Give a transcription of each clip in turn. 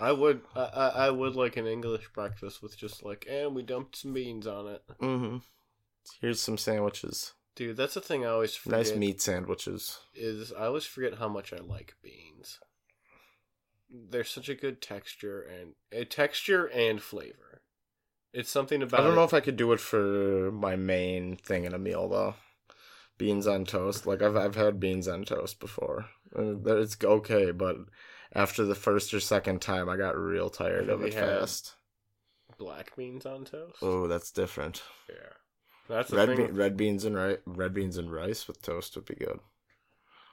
I would, I, I would like an English breakfast with just like, and we dumped some beans on it. Mm-hmm. Here's some sandwiches. Dude, that's the thing I always forget. Nice meat sandwiches. Is I always forget how much I like beans. They're such a good texture and a texture and flavor. It's something about. I don't it- know if I could do it for my main thing in a meal though. Beans on toast. Like I've I've had beans on toast before. Uh, that- It's okay, but after the first or second time, I got real tired of it fast. black beans on toast. Oh, that's different. Yeah, that's Red thing. be- red beans and rice. Red beans and rice with toast would be good.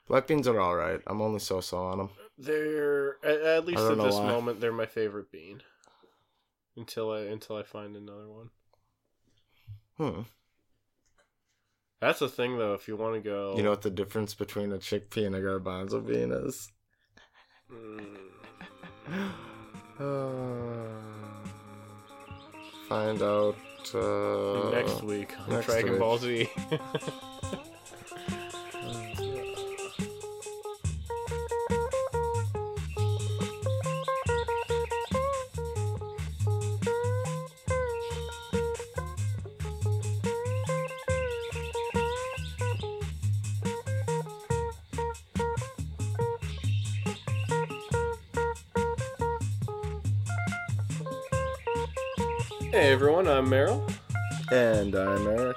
Black beans are all right. I'm only so so on them. They're at, at least at this why. moment they're my favorite bean. Until I until I find another one. Hmm. That's the thing though. If you want to go, You know what the difference between a chickpea and a garbanzo bean is? Mm, Uh, find out uh, next week on next Dragon week. Ball Z. hey everyone, I'm Meryl. And I'm Eric.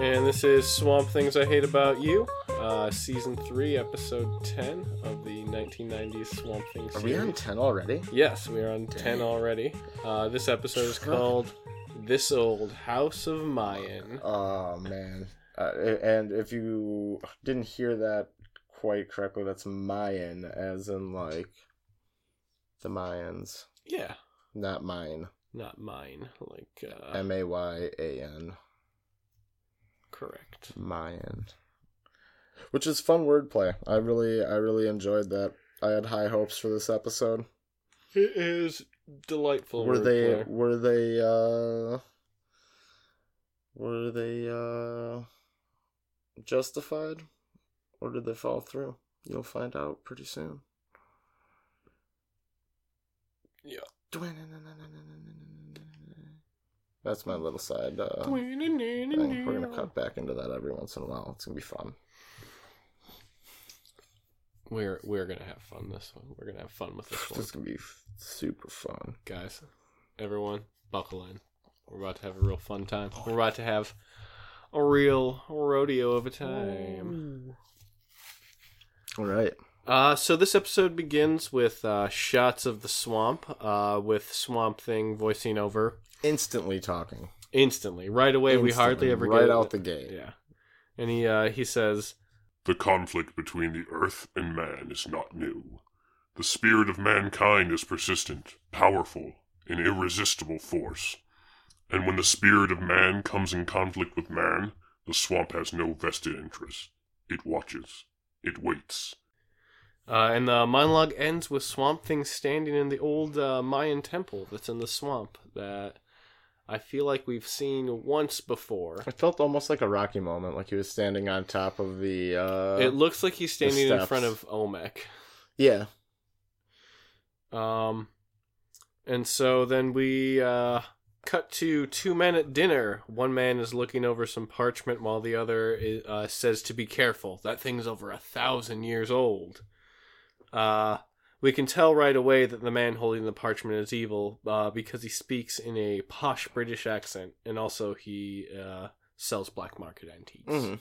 And this is Swamp Things I Hate About You, uh, Season 3, Episode 10 of the 1990s Swamp Things Are series. we on ten already? Yes, we are on 10 already. Uh, this episode is called This Old House of Mayan. Oh man! Uh, and if you didn't hear that quite correctly, that's Mayan, as in like the Mayans, Yeah, not mine. Not mine. Like, uh, M A Y A N. correct. Mayan. Which is fun wordplay. I really, I really enjoyed that. I had high hopes for this episode. It is delightful. were they were they uh were they uh justified or did they fall through you'll find out pretty soon Yeah. That's my little side uh thing. we're gonna cut back into that every once in a while it's gonna be fun We're we're gonna have fun this one. We're gonna have fun with this this one, It's gonna be f- super fun guys. Everyone, buckle in. We're about to have a real fun time. We're about to have a real rodeo of a time. all right Uh, so this episode begins with uh, shots of the swamp, uh, with Swamp Thing voicing over instantly talking instantly, right away. We hardly ever right get out the gate Yeah, and he uh, he says, The conflict between the earth and man is not new. The spirit of mankind is persistent, powerful, an irresistible force. And when the spirit of man comes in conflict with man, the swamp has no vested interest. It watches. It waits. uh, and the monologue ends with Swamp Thing standing in the old uh, Mayan temple that's in the swamp that I feel like we've seen once before. it felt almost like a rocky moment like he was standing on top of the uh It looks like he's standing in front of Olmec. yeah Um, and so then we uh, cut to two men at dinner. One man is looking over some parchment while the other uh, says to be careful. That thing's over a thousand years old. Uh, we can tell right away that the man holding the parchment is evil uh, because he speaks in a posh British accent, and also he uh, sells black market antiques. Mhm.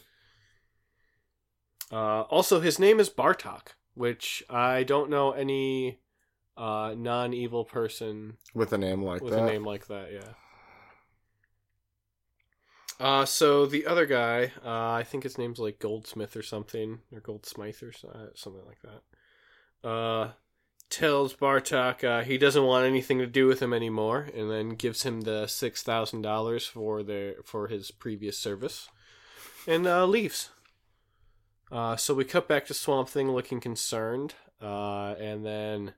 Uh, also, his name is Bartok, which I don't know any uh, non-evil person with a name like that. with that a name like that. Yeah. Uh, so the other guy, uh, I think his name's like Goldsmith or something, or Goldsmith or so- uh, something like that. Uh, tells Bartok uh, he doesn't want anything to do with him anymore, and then gives him the six thousand dollars for their for his previous service, and uh, leaves. Uh, so we cut back to Swamp Thing looking concerned, uh, and then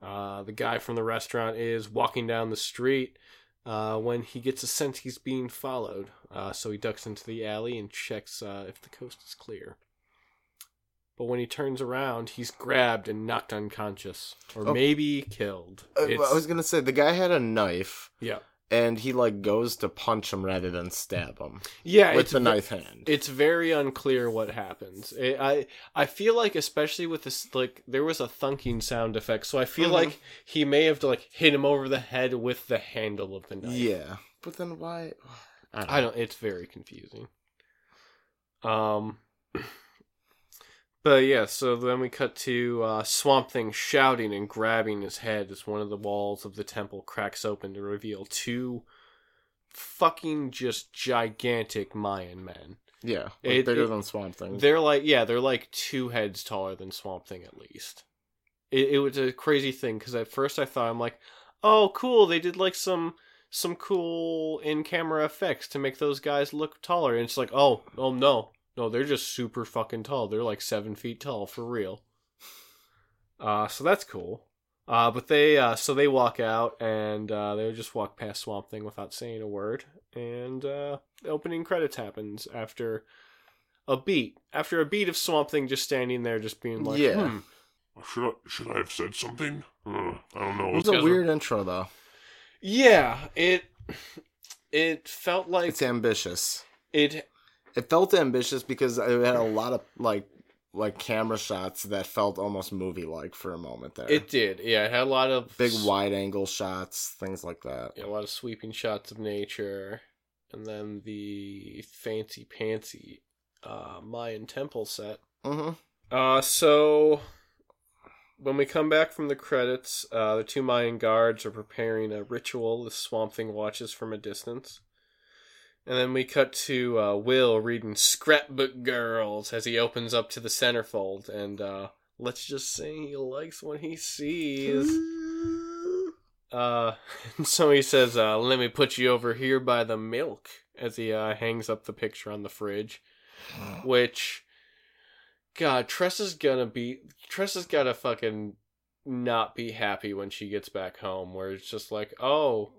uh, the guy from the restaurant is walking down the street uh, when he gets a sense he's being followed. So he ducks into the alley and checks if the coast is clear. But when he turns around, he's grabbed and knocked unconscious, or Oh. maybe killed. Uh, I was gonna say the guy had a knife, yeah, and he like goes to punch him rather than stab him yeah, with the knife hand. It's very unclear what happens. It, I I feel like, especially with this, like there was a thunking sound effect, so I feel Mhm. like he may have like hit him over the head with the handle of the knife. yeah, but then why? I don't. I don't. It's very confusing. Um, but yeah. So then we cut to uh, Swamp Thing shouting and grabbing his head as one of the walls of the temple cracks open to reveal two fucking just gigantic Mayan men. Yeah, like It- bigger it- than Swamp Thing. They're like, yeah, they're like two heads taller than Swamp Thing at least. It, it was a crazy thing because at first I thought I'm like, oh, cool, they did like some some cool in camera effects to make those guys look taller. And it's like, oh, oh no, no, they're just super fucking tall. They're like seven feet tall for real. Uh, so that's cool. Uh, but they uh, so they walk out and uh, they just walk past Swamp Thing without saying a word. And uh, the opening credits happens after a beat after a beat of Swamp Thing just standing there, just being like, Yeah. hmm. Should I, should I have said something? Uh, I don't know. it was a Because- weird intro though. yeah, it it felt like It's ambitious. it. It felt ambitious because it had a lot of like like camera shots that felt almost movie like for a moment there. It did, yeah. It had a lot of big wide angle shots, things like that. yeah, a lot of sweeping shots of nature, and then the fancy pantsy uh, Mayan temple set. Mm-hmm. Uh, so when we come back from the credits, uh, the two Mayan guards are preparing a ritual the Swamp Thing watches from a distance. And then we cut to uh, Will reading Scrapbook Girls as he opens up to the centerfold, and uh, let's just say he likes what he sees. Uh, so he says, uh, "Let me put you over here by the milk," as he uh, hangs up the picture on the fridge. Which, God, Tressa's gonna be Tressa's gotta fucking not be happy when she gets back home. Where it's just like, oh,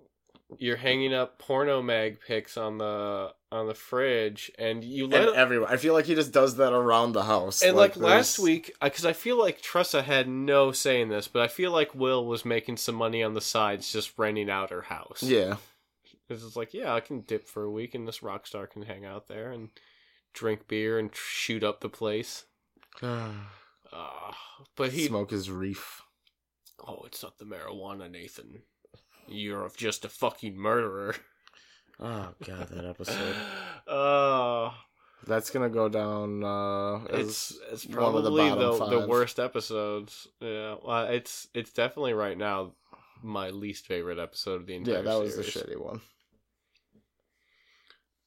you're hanging up porno mag pics on the on the fridge, and you let And everyone, I feel like he just does that around the house. and like, last week, because I feel like Tressa had no say in this, but I feel like Will was making some money on the sides just renting out her house. Yeah, It's just like, yeah, I can dip for a week and this rock star can hang out there and drink beer and shoot up the place. Uh, but he. smoke his reef. Oh, it's not the marijuana, Nathan. You're just a fucking murderer. Oh god, that episode. Uh, That's gonna go down. Uh, as it's it's one of the probably bottom the, the, worst episodes. Yeah, well, it's it's definitely right now my least favorite episode of the entire yeah, that was series. the shitty one.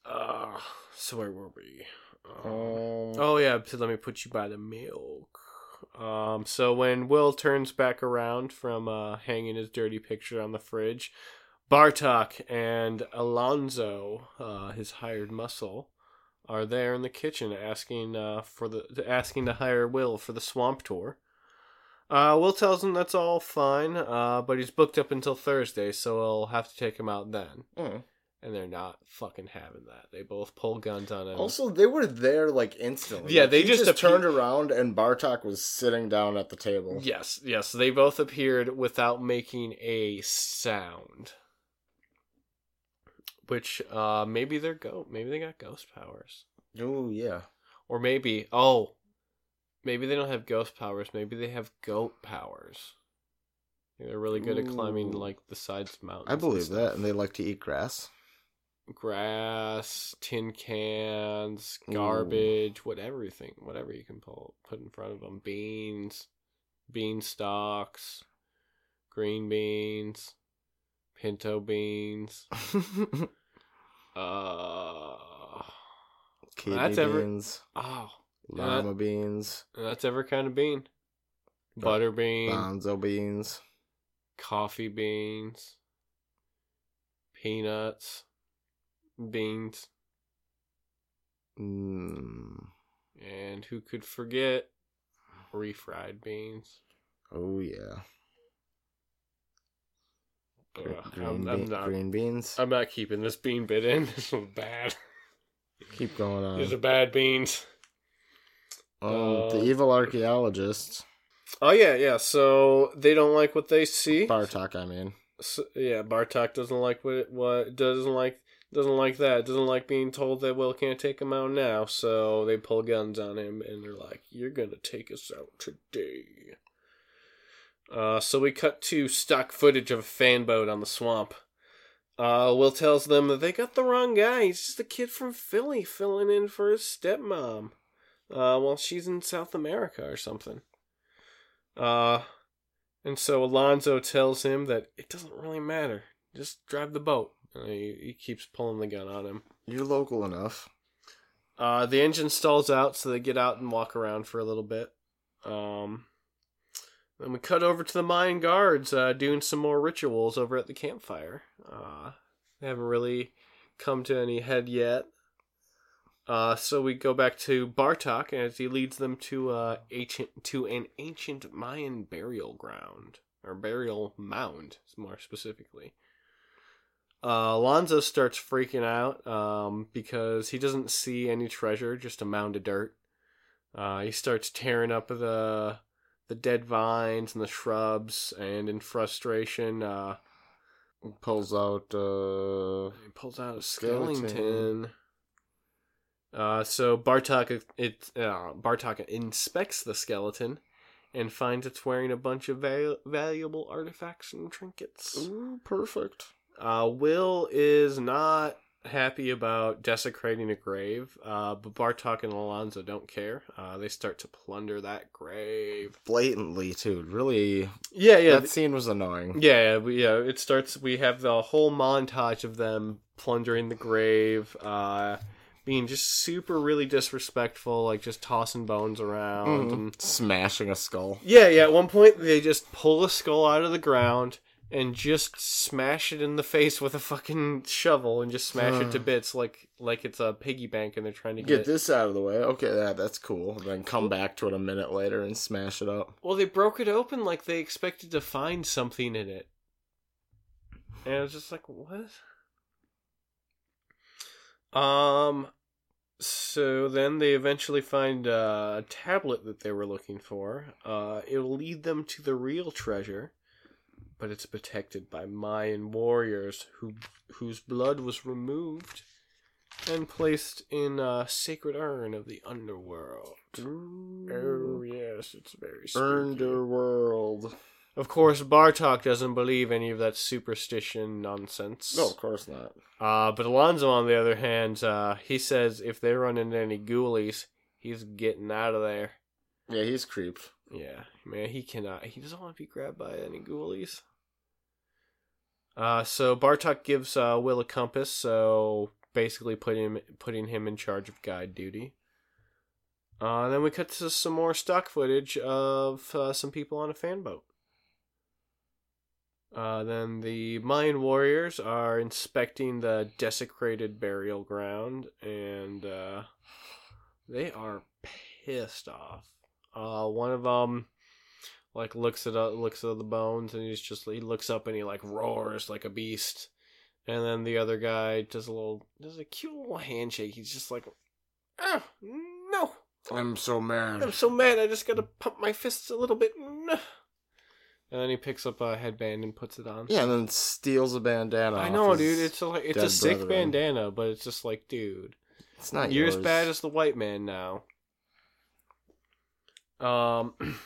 Uh, so where were we? Um, Um, oh yeah, so let me put you by the milk. Um, so when Will turns back around from uh, hanging his dirty picture on the fridge, Bartok and Alonzo, uh, his hired muscle, are there in the kitchen asking uh, for the asking to hire Will for the swamp tour. Uh, Will tells him that's all fine, uh, but he's booked up until Thursday, so he'll have to take him out then. mm. And they're not fucking having that. They both pull guns on him. Also, they were there like instantly. Yeah, Like, they he just just appear- turned around and Bartok was sitting down at the table. Yes, yes, they both appeared without making a sound. Which uh maybe they're go maybe they got ghost powers. Oh yeah. Or maybe oh maybe they don't have ghost powers, maybe they have goat powers. They're really good at climbing like the sides of mountains. I believe stuff. that, and they like to eat grass. Grass, tin cans, Ooh. garbage, whatever you think, whatever you can pull, put in front of them. Beans, bean stalks, green beans, pinto beans. Uh, Kidney That's ever- beans, oh, lima beans, that's every kind of bean. Butter bean, bonzo beans. coffee beans, peanuts, beans, Mm. and who could forget refried beans? Oh yeah. Ugh, green, I'm, I'm be- not. green beans. I'm not keeping this bean bit in. This was bad. Keep going on. These are bad beans. Um, Uh, the evil archaeologist, Oh yeah, yeah. So they don't like what they see. Bartok, I mean. So, yeah, Bartok doesn't like what it, what doesn't like doesn't like that. Doesn't like being told that Will can't take him out now. So they pull guns on him and they're like, "You're gonna take us out today." Uh, so we cut to stock footage of a fan boat on the swamp. Uh, Will tells them that they got the wrong guy. He's just a kid from Philly filling in for his stepmom, uh, while she's in South America or something. Uh, and so Alonzo tells him that it doesn't really matter. Just drive the boat. He, he keeps pulling the gun on him. You're local enough. Uh, the engine stalls out, so they get out and walk around for a little bit. Um, then we cut over to the Mayan guards uh, doing some more rituals over at the campfire. Uh, they haven't really come to any head yet. Uh, so we go back to Bartok as he leads them to uh, ancient to an ancient Mayan burial ground or burial mound, more specifically. Uh, Alonzo starts freaking out um, because he doesn't see any treasure, just a mound of dirt. Uh, he starts tearing up the the dead vines and the shrubs, and in frustration, uh, Pulls out, uh. he pulls out a Skeleton. skeleton. Uh, so Bartok it uh, Bartok inspects the skeleton and finds it's wearing a bunch of val- valuable artifacts and trinkets. Ooh, perfect. Uh, Will is not happy about desecrating a grave, uh, but Bartok and Alonzo don't care. Uh, they start to plunder that grave. Blatantly, too. Really. Yeah, yeah, that scene was annoying. yeah, yeah. We, yeah, it starts. We have the whole montage of them plundering the grave, uh, being just super, really disrespectful, like just tossing bones around. Mhm. And Smashing a skull. yeah, yeah. At one point, they just pull a skull out of the ground and just smash it in the face with a fucking shovel and just smash it to bits like like it's a piggy bank and they're trying to get. Get this out of the way. Okay, yeah, that's cool. Then come back to it a minute later and smash it up. Well, they broke it open like they expected to find something in it. And I was just like, what? Um, so then they eventually find uh, a tablet that they were looking for. Uh, it'll lead them to the real treasure, but it's protected by Mayan warriors who whose blood was removed and placed in a sacred urn of the underworld. Oh yes, it's very spooky. Underworld. Of course, Bartok doesn't believe any of that superstition nonsense. No, of course not. Uh, but Alonzo, on the other hand, uh, he says if they run into any ghoulies, he's getting out of there. Yeah, he's creeped. Yeah, man, he cannot. He doesn't want to be grabbed by any ghoulies. Uh, so Bartok gives uh, Will a compass, so basically putting him putting him in charge of guide duty. Uh, then we cut to some more stock footage of uh, some people on a fan boat. Uh, then the Mayan warriors are inspecting the desecrated burial ground, and uh, they are pissed off. Uh, one of them like looks at uh, looks at the bones, and he's just he looks up and he like roars like a beast. And then the other guy does a little does a cute little handshake. He's just like, ah, no, I'm so mad. I'm so mad. I just gotta pump my fists a little bit. And then he picks up a headband and puts it on. Yeah, and then steals a bandana. I know, dude. It's a, like it's a sick brethren. bandana, but it's just like, dude, It's not you're yours. as bad as the white man now. Um.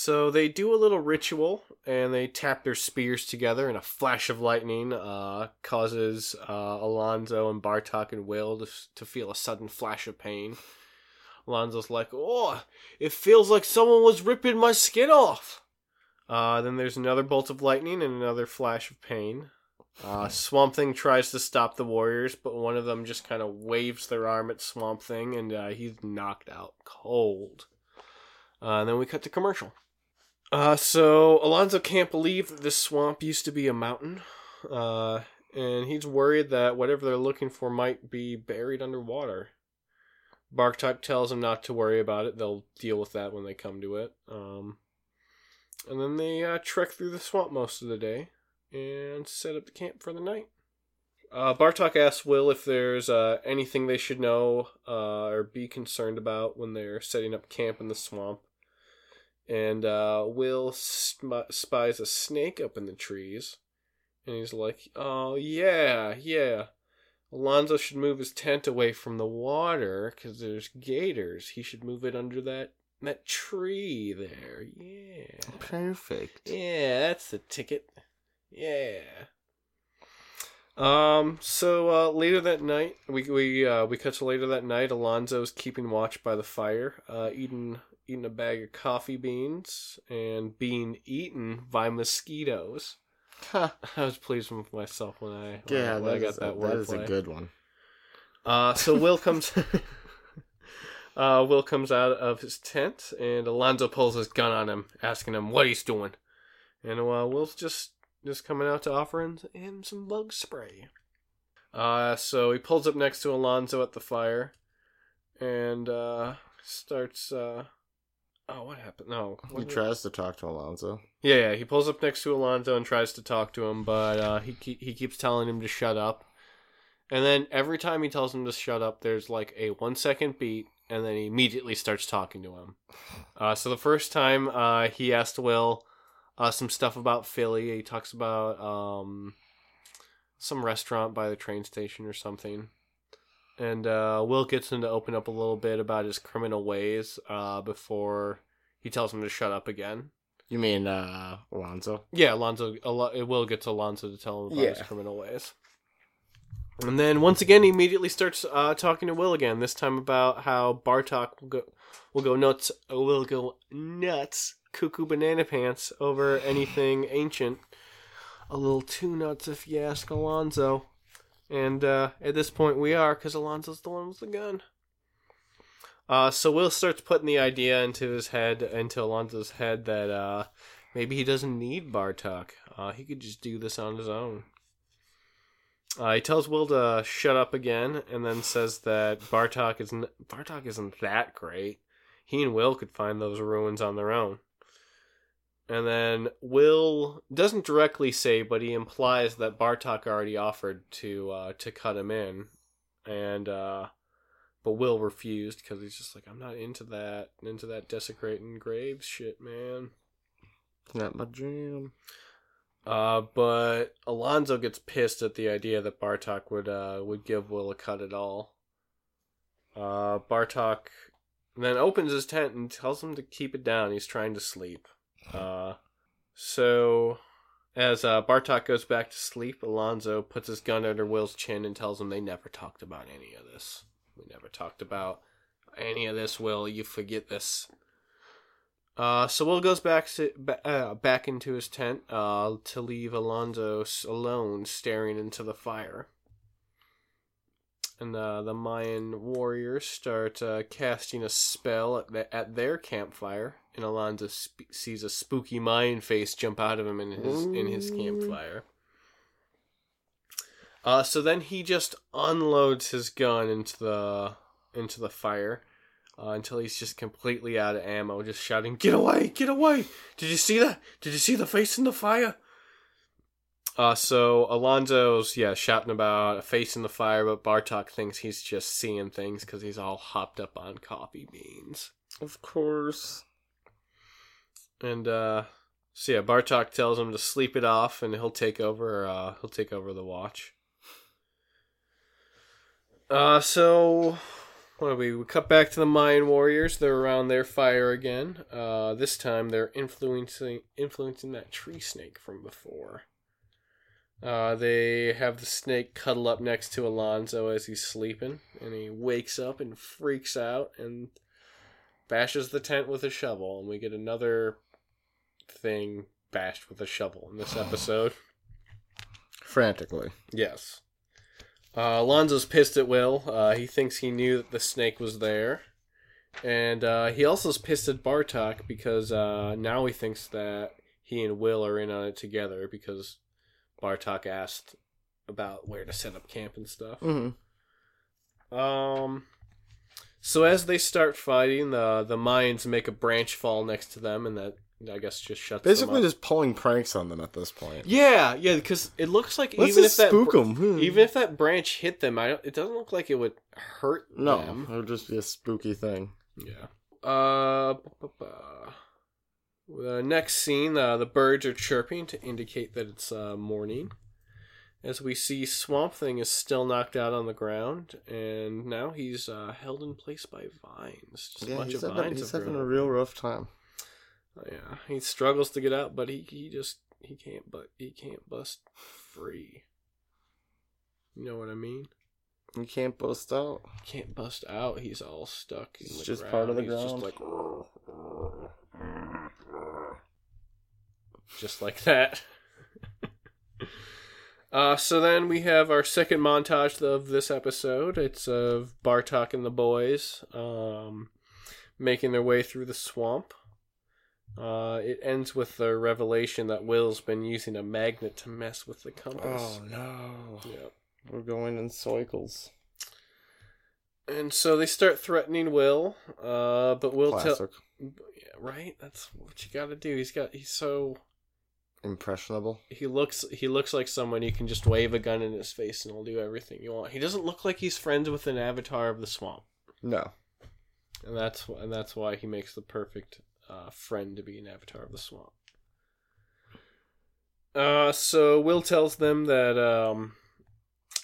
So they do a little ritual and they tap their spears together, and a flash of lightning uh, causes uh, Alonzo and Bartok and Will to, to feel a sudden flash of pain. Alonzo's like, "Oh, it feels like someone was ripping my skin off." Uh, then there's another bolt of lightning and another flash of pain. Uh, Swamp Thing tries to stop the warriors, but one of them just kind of waves their arm at Swamp Thing, and uh, he's knocked out cold. Uh, and then we cut to commercial. Uh, so Alonzo can't believe that this swamp used to be a mountain, uh, and he's worried that whatever they're looking for might be buried underwater. Bartok tells him not to worry about it; they'll deal with that when they come to it. Um, and then they uh, trek through the swamp most of the day and set up the camp for the night. Uh, Bartok asks Will if there's uh, anything they should know uh, or be concerned about when they're setting up camp in the swamp. And uh, Will spies a snake up in the trees. And he's like, oh, yeah, yeah. Alonzo should move his tent away from the water because there's gators. He should move it under that, that tree there. Yeah. Perfect. Yeah, that's the ticket. Yeah. Um. So uh, later that night, we we uh, we cut to later that night. Alonzo's keeping watch by the fire, uh, eating eating a bag of coffee beans and being eaten by mosquitoes. Ha. I was pleased with myself when I Yeah, when I got is, that a, that is a good one. Uh, so Will comes. uh, Will comes out of his tent, and Alonzo pulls his gun on him, asking him what he's doing. And uh, Will's just just coming out to offer him, him some bug spray. Uh, so he pulls up next to Alonzo at the fire, and uh, starts. Uh, oh, what happened? No, He wasn't tries to talk to Alonzo. yeah, yeah, he pulls up next to Alonzo and tries to talk to him, but uh, he ke- he keeps telling him to shut up. And then every time he tells him to shut up, there's like a one second beat, and then he immediately starts talking to him. Uh, so the first time uh, he asked Will uh, some stuff about Philly. He talks about um, some restaurant by the train station or something. And uh, Will gets him to open up a little bit about his criminal ways uh, before he tells him to shut up again. You mean uh, Alonzo? Yeah, Alonzo. Al- it will get to Alonzo to tell him about his criminal ways. And then once again, he immediately starts uh, talking to Will again. This time about how Bartok will go will go nuts. Will go nuts, cuckoo banana pants over anything ancient. A little too nuts, if you ask Alonzo. And uh, at this point, we are because Alonzo's the one with the gun. Uh, so Will starts putting the idea into his head, into Alonzo's head, that uh, maybe he doesn't need Bartok. Uh, he could just do this on his own. Uh, he tells Will to shut up again, and then says that Bartok isn't Bartok isn't that great. He and Will could find those ruins on their own. And then Will doesn't directly say, but he implies that Bartok already offered to uh, to cut him in, and uh, but Will refused because he's just like, I'm not into that into that desecrating graves shit, man. Not my jam. Uh, but Alonzo gets pissed at the idea that Bartok would uh would give Will a cut at all. Uh, Bartok then opens his tent and tells him to keep it down. He's trying to sleep. Uh, so as uh, Bartok goes back to sleep, Alonzo puts his gun under Will's chin and tells him they never talked about any of this. We never talked about any of this, Will. You forget this. Uh, so Will goes back to, uh, back into his tent uh, to leave Alonzo alone, staring into the fire. And uh, the Mayan warriors start uh, casting a spell at, the, at their campfire, and Alonzo sp- sees a spooky Mayan face jump out of him in his in his campfire. Uh, so then he just unloads his gun into the into the fire uh, until he's just completely out of ammo, just shouting, "Get away! Get away! Did you see that? Did you see the face in the fire?" Uh, so Alonzo's yeah shouting about a face in the fire, but Bartok thinks he's just seeing things because he's all hopped up on coffee beans. Of course. And uh, so yeah, Bartok tells him to sleep it off, and he'll take over. Uh, he'll take over the watch. Uh, so what do we? We cut back to the Mayan warriors. They're around their fire again. Uh, this time they're influencing influencing that tree snake from before. Uh, they have the snake cuddle up next to Alonzo as he's sleeping, and he wakes up and freaks out and bashes the tent with a shovel, and we get another thing bashed with a shovel in this episode. Frantically. Yes. Uh, Alonzo's pissed at Will. Uh, he thinks he knew that the snake was there. And uh, he also is pissed at Bartok because uh, now he thinks that he and Will are in on it together because Bartok asked about where to set up camp and stuff. Mm-hmm. Um, so as they start fighting, the the Mayans make a branch fall next to them, and that I guess just shuts Basically, them up. just pulling pranks on them at this point. Yeah, yeah, because it looks like Let's even if that spook br- them. even if that branch hit them, I don't, it doesn't look like it would hurt no, them. it would just be a spooky thing. Yeah. Uh, the next scene, uh, the birds are chirping to indicate that it's uh, morning. As we see, Swamp Thing is still knocked out on the ground, and now he's uh, held in place by vines. Just a Yeah, bunch he's, of having, vines he's having a real rough time. Yeah, he struggles to get out, but he, he just he can't but he can't bust free. You know what I mean? He can't bust out. He can't bust out. He's all stuck. in It's just part of the He's ground. Just like just like that. uh, so then we have our second montage of this episode. It's of Bartok and the boys um, making their way through the swamp. Uh, it ends with the revelation that Will's been using a magnet to mess with the compass. Oh no, Yep. we're going in cycles. And so they start threatening Will, uh, but Will tell Classic. yeah, right. That's what you got to do. He's got he's so Impressionable. he looks he looks like someone you can just wave a gun in his face and he'll do everything you want. He doesn't look like he's friends with an avatar of the swamp, No. and that's and that's why he makes the perfect uh, friend to be an avatar of the swamp. Uh, so Will tells them that um,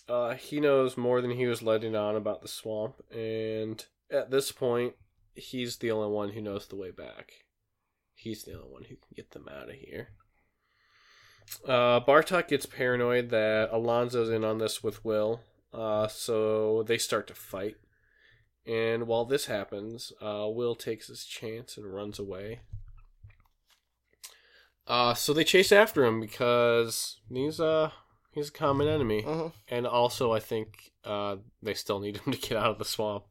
uh, he knows more than he was letting on about the swamp, and at this point, he's the only one who knows the way back. He's the only one who can get them out of here. Uh, Bartok gets paranoid that Alonzo's in on this with Will, uh, so they start to fight. And while this happens, uh, Will takes his chance and runs away. Uh, so they chase after him because he's uh he's a common enemy, Uh-huh. and also I think uh they still need him to get out of the swamp.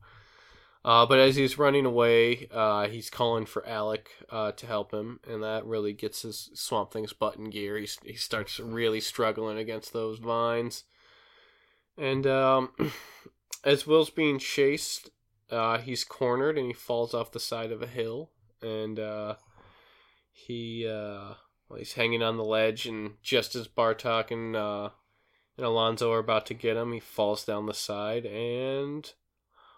Uh, but as he's running away, uh, he's calling for Alec uh, to help him, and that really gets his Swamp Thing's butt in gear. He's, he starts really struggling against those vines. And um, as Will's being chased, uh, he's cornered and he falls off the side of a hill. And uh, he uh, well, he's hanging on the ledge, and just as Bartok and, uh, and Alonzo are about to get him, he falls down the side and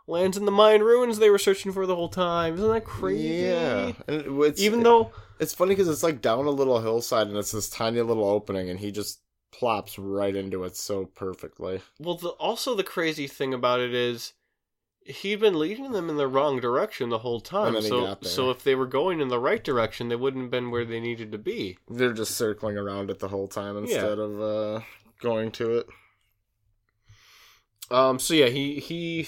lands in the Mayan ruins they were searching for the whole time. Isn't that crazy? Yeah, and it's Even though it's funny because it's like down a little hillside and it's this tiny little opening, and he just plops right into it so perfectly. Well, the, also the crazy thing about it is he'd been leading them in the wrong direction the whole time. And then he so, so if they were going in the right direction, they wouldn't have been where they needed to be. They're just circling around it the whole time instead of uh, going to it. Um. So yeah, he he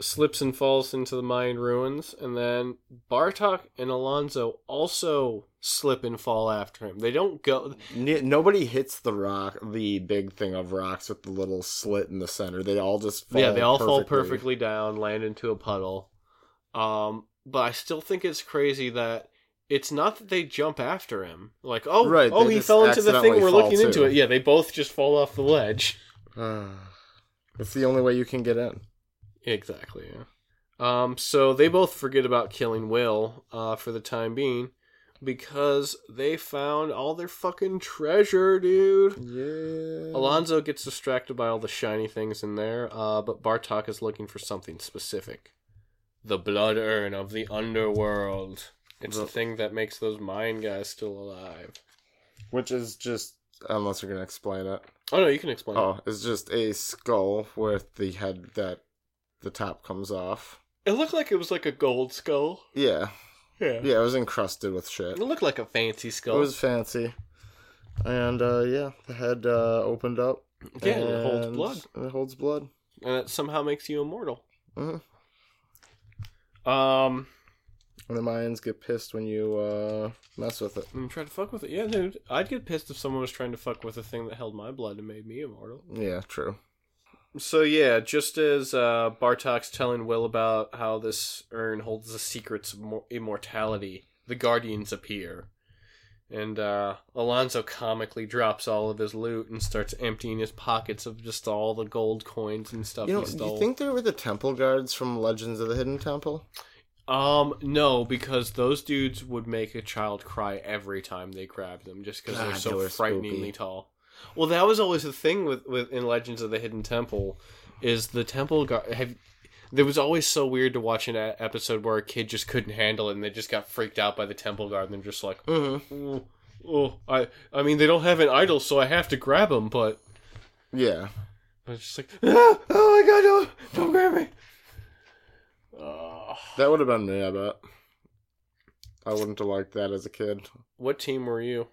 slips and falls into the Mayan ruins, and then Bartok and Alonzo also slip and fall after him. They don't go. Nobody hits the rock, the big thing of rocks with the little slit in the center. They all just fall yeah, they all fall perfectly down, land into a puddle. Um. But I still think it's crazy that. It's not that they jump after him, like oh Right, oh he fell into the thing we're looking into it. Yeah, they both just fall off the ledge. it's the only way you can get in. Exactly. Yeah. Um. So they both forget about killing Will, uh, for the time being, because they found all their fucking treasure, dude. Yeah. Alonzo gets distracted by all the shiny things in there, uh, but Bartok is looking for something specific. The blood urn of the underworld. It's the The- thing that makes those Mayan guys still alive. Which is just, unless you're going to explain it. Oh no, you can explain. Oh, it's just a skull with the head that the top comes off. It looked like it was like a gold skull. Yeah. Yeah. Yeah, it was encrusted with shit. It looked like a fancy skull. It was fancy. And, uh, yeah, the head uh, opened up. yeah, and it holds blood, It holds blood. and it somehow makes you immortal. Mhm. Um, And the Mayans get pissed when you uh, mess with it. and try to fuck with it. Yeah, dude, I'd get pissed if someone was trying to fuck with a thing that held my blood and made me immortal. Yeah, true. So yeah, just as uh, Bartok's telling Will about how this urn holds the secrets of immortality, the Guardians appear, and uh, Alonzo comically drops all of his loot and starts emptying his pockets of just all the gold coins and stuff You know, he do you think they were the temple guards from Legends of the Hidden Temple? Um, no, because those dudes would make a child cry every time they grabbed them, just because they're so they frighteningly tall. Well, that was always the thing with, with in Legends of the Hidden Temple, is the temple got have. There was always so weird to watch an e- episode where a kid just couldn't handle it, and they just got freaked out by the temple guard, and they're just like, Mm-hmm. oh, oh, I, I mean, they don't have an idol, so I have to grab them, but Yeah. I was just like, ah, oh my god, don't, don't grab me. Uh, That would have been me, I bet. I wouldn't have liked that as a kid. what team were you?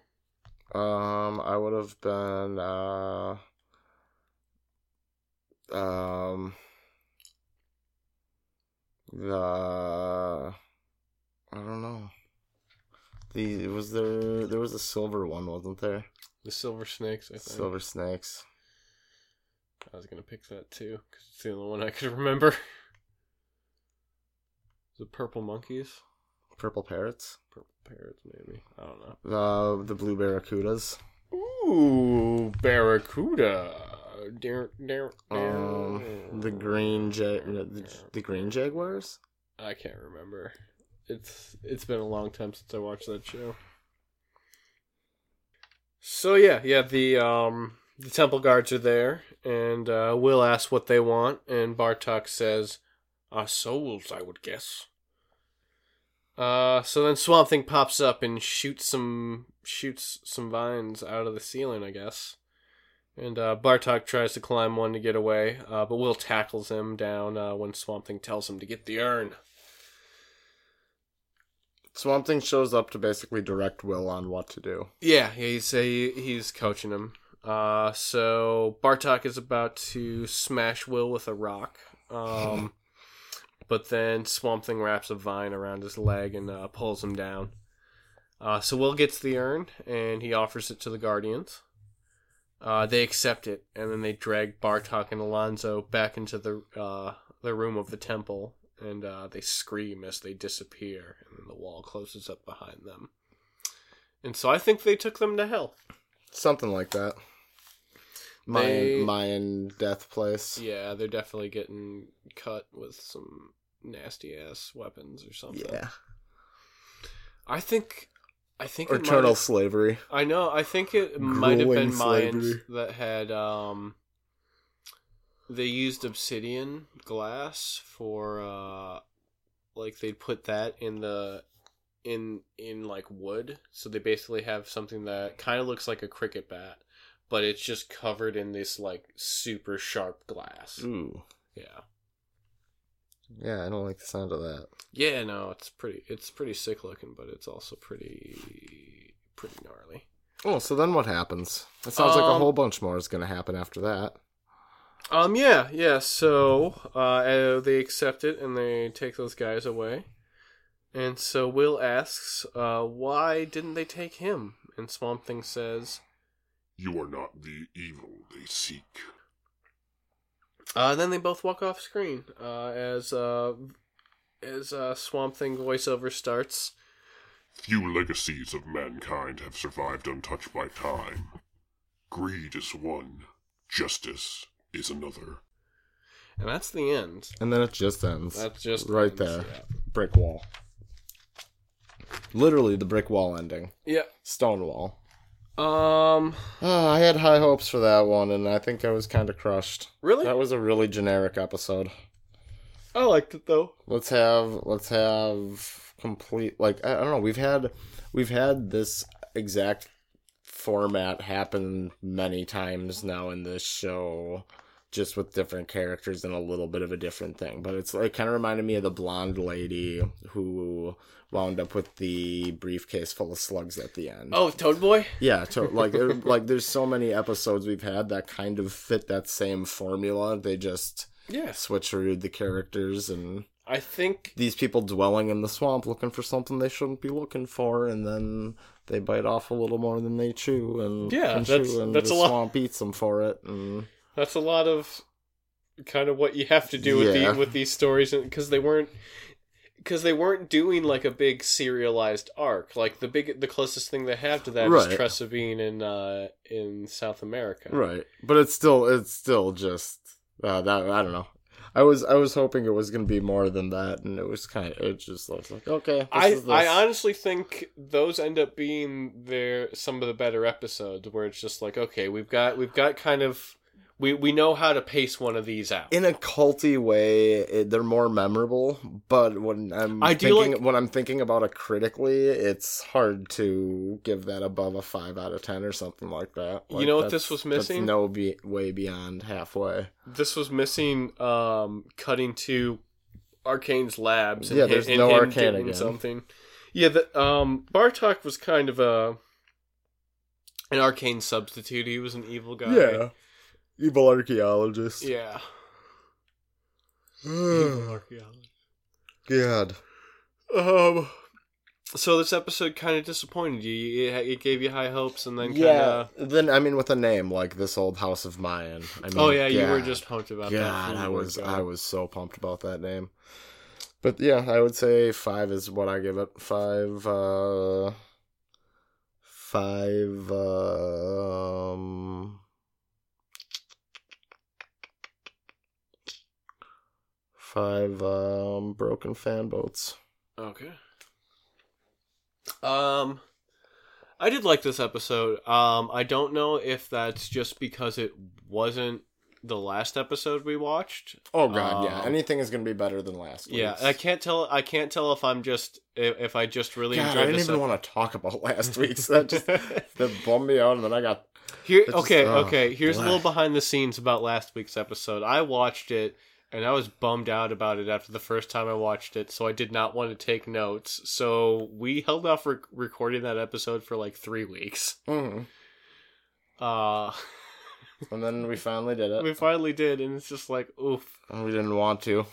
Um, I would have been uh um the I don't know. The was there there was a silver one, wasn't there? The Silver Snakes, I think. Silver snakes. I was gonna pick that too because it's the only one I could remember. The purple monkeys, Purple parrots. purple parrots, maybe. I don't know. The the blue barracudas. Ooh, barracuda. Dar- dar- Um the green ja- the, the green jaguars? I can't remember. It's it's been a long time since I watched that show. So yeah, yeah, the um the temple guards are there, and uh, Will asks what they want, and Bartok says, "Our souls, I would guess." Uh, so then Swamp Thing pops up and shoots some shoots some vines out of the ceiling, I guess. And uh, Bartok tries to climb one to get away, uh, but Will tackles him down uh, when Swamp Thing tells him to get the urn. Swamp Thing shows up to basically direct Will on what to do. Yeah, he's he, he's coaching him. Uh, so Bartok is about to smash Will with a rock. Um, but then Swamp Thing wraps a vine around his leg and uh, pulls him down. Uh, so Will gets the urn and he offers it to the Guardians. Uh, they accept it and then they drag Bartok and Alonzo back into the uh, the room of the temple and uh, they scream as they disappear and then the wall closes up behind them. And so I think they took them to hell. Something like that. Mayan, They- Mayan death place. Yeah, they're definitely getting cut with some nasty ass weapons or something. Yeah. I think I think Or it might eternal have- slavery. I know. I think it might have been Mayans that had um they used obsidian glass for uh like they'd put that in the in in like wood so they basically have something that kind of looks like a cricket bat but it's just covered in this like super sharp glass Ooh. yeah Yeah, I don't like the sound of that. Yeah, no, it's pretty. It's pretty sick looking, but it's also pretty pretty gnarly. Oh, so then what happens? It sounds like a Um, whole bunch more is going to happen after that. Um, yeah, yeah. So uh, uh, they accept it and they take those guys away. And so Will asks, uh, why didn't they take him? And Swamp Thing says, You are not the evil they seek. uh, and then they both walk off screen uh, as uh, as uh, Swamp Thing voiceover starts. Few legacies of mankind have survived untouched by time. Greed is one, justice is another. And that's the end. And then it just ends. That's just right ends, there. Brick wall. Literally the brick wall ending. Yeah. Stone wall. Um. Oh, I had high hopes for that one, and I think I was kind of crushed. Really? That was a really generic episode. I liked it though. Let's have let's have complete like I don't know. We've had we've had this exact format happen many times now in this show, just with different characters and a little bit of a different thing. But it's like kind of reminded me of the blonde lady who wound up with the briefcase full of slugs at the end. Oh, Toad Boy. Yeah, to, like it- like there's so many episodes we've had that kind of fit that same formula. They just Yes. switcherooed the characters and I think these people dwelling in the swamp looking for something they shouldn't be looking for, and then they bite off a little more than they chew, and Yeah, and that's- chew, and that's the a lot- swamp eats them for it. And that's a lot of kind of what you have to do with Yeah. the with these stories because they weren't because they weren't doing like a big serialized arc. Like the big the closest thing they have to that is Right. Being in uh in South America. right, but it's still it's still just uh, that I don't know. I was I was hoping it was gonna be more than that, and it was kind of it just looks like okay. I. I honestly think those end up being their some of the better episodes where it's just like okay we've got we've got kind of we we know how to pace one of these out. in a culty way, it, they're more memorable. But when I'm I thinking, like- when I'm thinking about it critically, it's hard to give that above a five out of ten or something like that. You know what this was that's missing? no be- way beyond halfway. this was missing um cutting to Arcane's labs and, Yeah, there's and no him Arcane again. something. Yeah, the um Bartok was kind of a an Arcane substitute. He was an evil guy. Evil archaeologist. Yeah. Evil archaeologist. God. Um so this episode kind of disappointed you. It, it gave you high hopes and then kind Yeah. Then I mean, with a name like this old House of Mayan. I mean, Oh yeah, you were just pumped about that. God, I was word I was so pumped about that name. But yeah, I would say five is what I give it. Five uh five um five um broken fan boats. Okay. Um I did like this episode. Um I don't know if that's just because it wasn't the last episode we watched. Oh god, yeah. Um, Anything is gonna be better than last week's. Yeah, I can't tell I can't tell if I'm just if, if I just really God, I didn't this even ep- want to talk about last week's. That just that bummed me out, and then I got Here, It's just- okay, oh, okay. Here's a little behind the scenes about last week's episode. I watched it, and I was bummed out about it after the first time I watched it, so I did not want to take notes. So we held off rec- recording that episode for like three weeks. mhm. Uh, and then we finally did it. we finally did, and it's just like, oof. We didn't want to.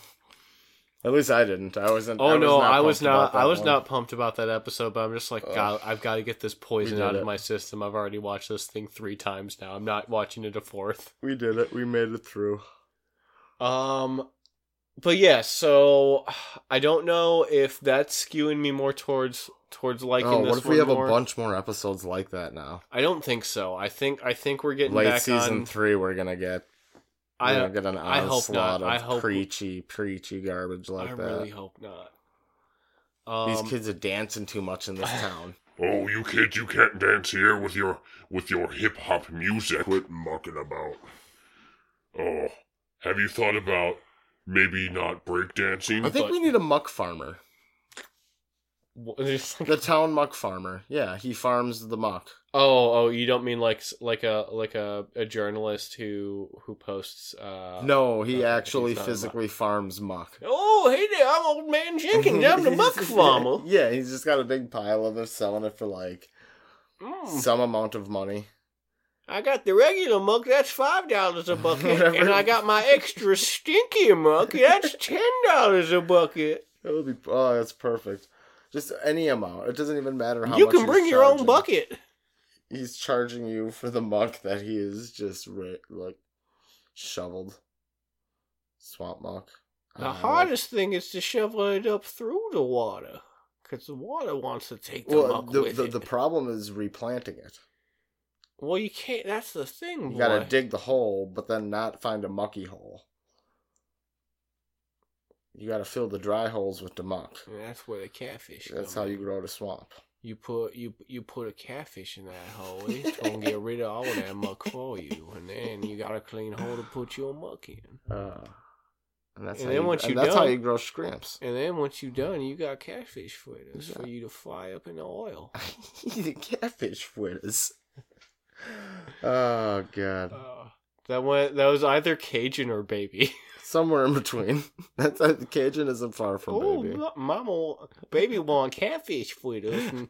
At least I didn't. I wasn't. Oh I was no, not I was not. I was not pumped about that episode, but I'm just like, Ugh. God, I've got to get this poison out of it. my system. I've already watched this thing three times now. I'm not watching it a fourth. We did it. We made it through. Um, but yeah, so I don't know if that's skewing me more towards towards liking oh, this what if we have more. a bunch more episodes like that now? I don't think so. I think I think we're getting Late back season on. three, we're gonna get. We're I gonna get an I hope onslaught not. I of hope- preachy, preachy garbage like I that. I really hope not. Um, These kids are dancing too much in this town. Oh, you kids, you can't dance here with your with your hip hop music. Quit mucking about. Oh, have you thought about maybe not breakdancing? I think But- we need a muck farmer. wh- it's like- The town muck farmer. Yeah, he farms the muck. oh, oh, you don't mean like like a like a, a journalist who who posts. Uh, No, he okay, actually he's not a muck. physically farms muck. Oh, hey there, I'm old man Jenkins. I'm the muck farmer. yeah, he's just got a big pile of it, selling it for like Mm. some amount of money. I got the regular muck, that's five dollars a bucket. And I got my extra stinky muck, that's ten dollars a bucket. That would be oh, that's perfect. Just any amount. It doesn't even matter how much. you can bring your own bucket. He's charging you for the muck that he is just ra- like shoveled. Swamp muck. The Uh, hardest thing is to shovel it up through the water. Because the water wants to take the Well, muck the, with the, it. the problem is replanting it. Well, you can't. That's the thing, boy. You gotta dig the hole, but then not find a mucky hole. You gotta fill the dry holes with the muck. And that's where the catfish. That's how in. you grow the swamp. You put you you put a catfish in that hole. It's gonna get rid of all that muck for you, and then you got a clean hole to put your muck in. Uh, and that's And how then you, once you that's how you grow scrimps. And then once you're done, you got catfish fritters Yeah. for you to fry up in the oil. Eating catfish fritters. Oh god. Uh, that went. That was either Cajun or baby. Somewhere in between. That's uh, Cajun isn't far from oh, baby. mama, baby want catfish fritters. And,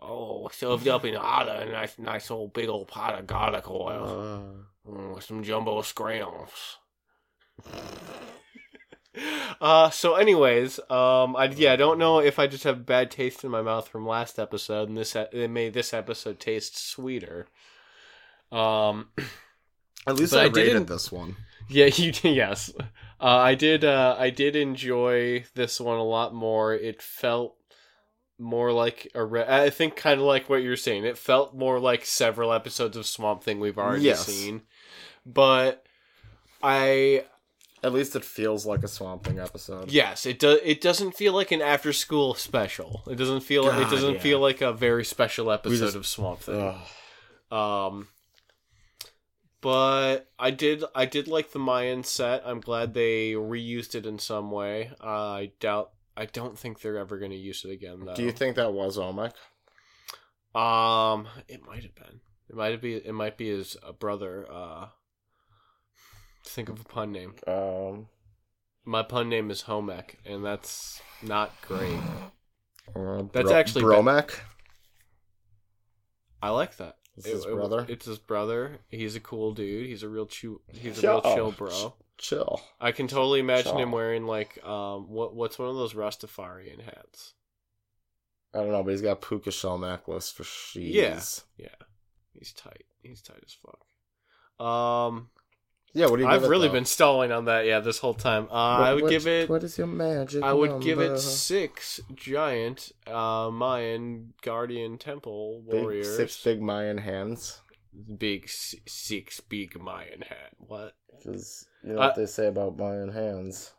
oh, served up in a nice, nice old big old pot of garlic oil. Uh, Mm, with some jumbo scrams. Uh so anyways um i yeah i don't know if i just have bad taste in my mouth from last episode and this it made this episode taste sweeter. Um at least I, I rated this one. yeah you did yes. Uh i did uh i did enjoy this one a lot more. It felt more like a re- i think kind of like what you're saying. It felt more like several episodes of swamp thing we've already Yes. seen. But i At least it feels like a Swamp Thing episode. Yes, it does. It doesn't feel like an after school special. It doesn't feel. it doesn't yeah. feel like a very special episode just- of Swamp Thing. Ugh. Um, but I did. I did like the Mayan set. I'm glad they reused it in some way. Uh, I doubt. I don't think they're ever going to use it again, though. Do you think that was Omek? Um, it might have been. It might been. It might be his uh, brother. Uh, think of a pun name. Um, My pun name is Homek, and that's not great. uh, That's Bro- actually Bromek. I like that. His It- it- brother? it's his brother. He's a cool dude. He's a real chew. He's a Chill. real chill bro. Chill. I can totally imagine him wearing like um what what's one of those Rastafarian hats. I don't know, but he's got puka shell necklace for she's. Yeah. He's tight. He's tight as fuck. Um, Yeah. What do you? I've really been stalling on that. Yeah, this whole time. Uh, I would What- give it. What is your magic? I would give it six giant uh Mayan guardian temple warriors. Big, six big Mayan hands. big six big Mayan hat. What? Because you know Uh, what they say about Mayan hands.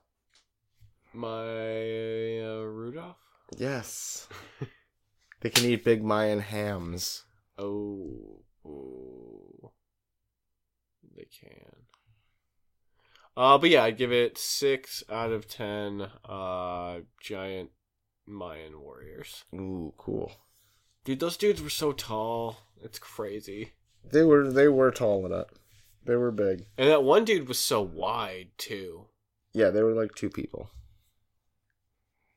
My uh, Rudolph. Yes. they can eat big Mayan hams. Oh, oh. they can. Uh, but yeah, I'd give it six out of ten. Uh, giant Mayan warriors. Ooh, cool. Dude, those dudes were so tall. It's crazy. They were they were tall enough. They were big. And that one dude was so wide too. Yeah, they were like two people.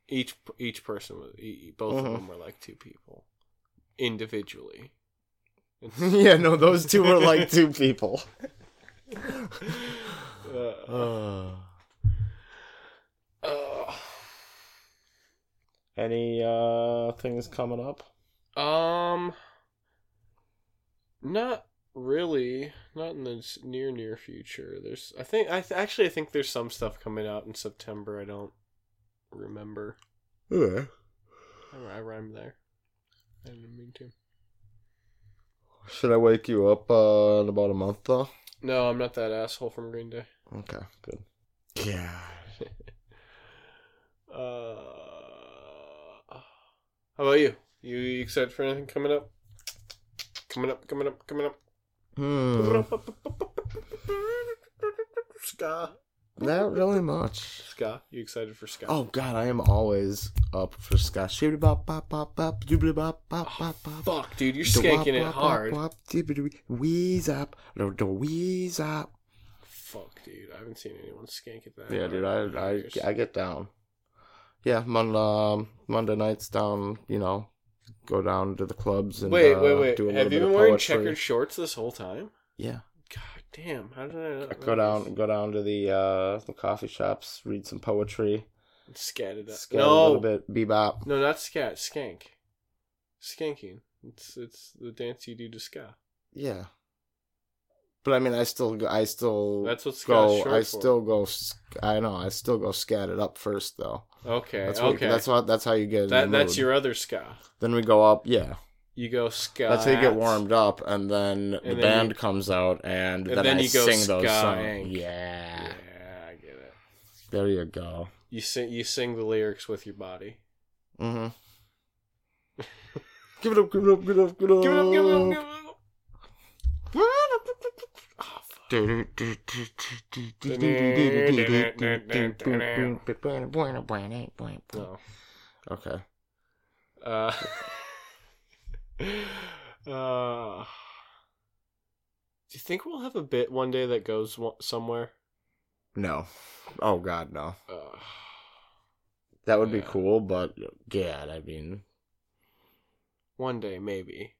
Each each person was both Mhm. of them were like two people individually. yeah, no, those two were like two people. Uh, uh, Any uh things coming up? Um, not really. Not in the near near future. There's, I think, I th- actually, I think there's some stuff coming out in September. I don't remember. Yeah. I, I rhymed there. I didn't mean to. Should I wake you up uh, in about a month though? No, I'm not that asshole from Green Day. Okay, good. Yeah. Uh, how about you? You excited for anything coming up? Coming up, coming up, coming up. Hmm. Ska. Not really much. Ska. You excited for Ska? Oh god, I am always up for ska. Bop bop bop bop, doobly bop bop bop bop. Fuck, dude, you're skanking it hard. Wheeze up, the wheeze up. Fuck, dude, I haven't seen anyone skank it that Yeah, dude, I I years. I get down. Yeah, Mon- um, Monday nights down. You know, go down to the clubs and wait, uh, wait, wait. Do a Have you been wearing checkered shorts this whole time? Yeah, God damn, how did I not go down, go down to the uh the coffee shops, read some poetry, Scat it up. scat a little No, bit, bebop. no, not scat, skank. Skanking. It's it's the dance you do to ska. Yeah. But I mean, I still, go- I still That's what go. I for. still go. I know. I still go scat it up first, though. Okay, That's what, okay. That's what. That's how you get. that that's your other ska. Then we go up. Yeah, You go ska. that's how you get warmed up, and then the then band you- comes out, and, And then, then I you go sing those ska-ing. songs. Yeah. Yeah, I get it. there you go. You sing you sing the lyrics with your body. Mm-hmm. give it up! Give it up! Give it up! Give it up! Give it up, give it up, give it up. Oh, Okay. Uh, uh, do you think we'll have a bit one day that goes somewhere? No. Oh God, no. Uh, That would be cool, but God, I mean, one day, maybe.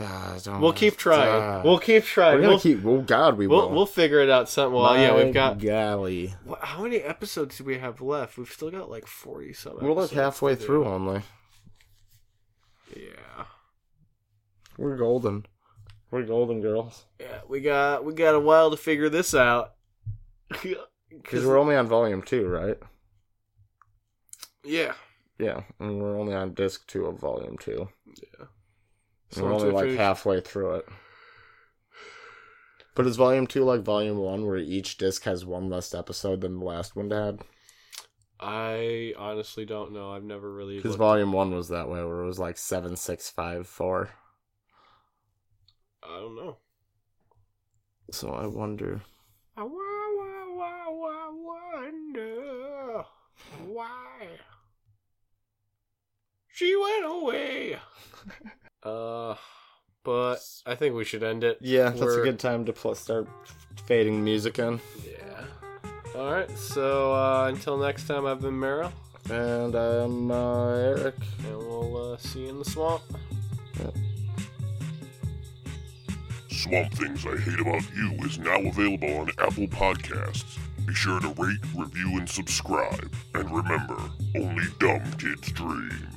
Uh, We'll keep trying. uh, we'll keep trying. we're gonna We'll, keep. Oh God, we we'll, we'll figure it out. Some. Well, yeah, we've got. golly. What, how many episodes do we have left? We've still got like forty some. We're like halfway through only. Yeah. We're golden. We're golden girls. Yeah, we got we got a while to figure this out. Because we're only on volume two, right? yeah. Yeah, and we're only on disc two of volume two. Yeah. And we're only like halfway through it. But is Volume 2 like Volume 1, where each disc has one less episode than the last one had? I honestly don't know. I've never really. Because Volume 1 was that way, where it was like 7654. I don't know. So I wonder. I wonder why she went away. uh, but I think we should end it. Yeah, that's We're- a good time to pl- start fading music in. Yeah. All right. So uh, until next time, I've been Meryl, And I'm uh, Eric. and we'll uh, see you in the swamp. Swamp Things I Hate About You is now available on Apple Podcasts. Be sure to rate, review, and subscribe. And remember, only dumb kids dream.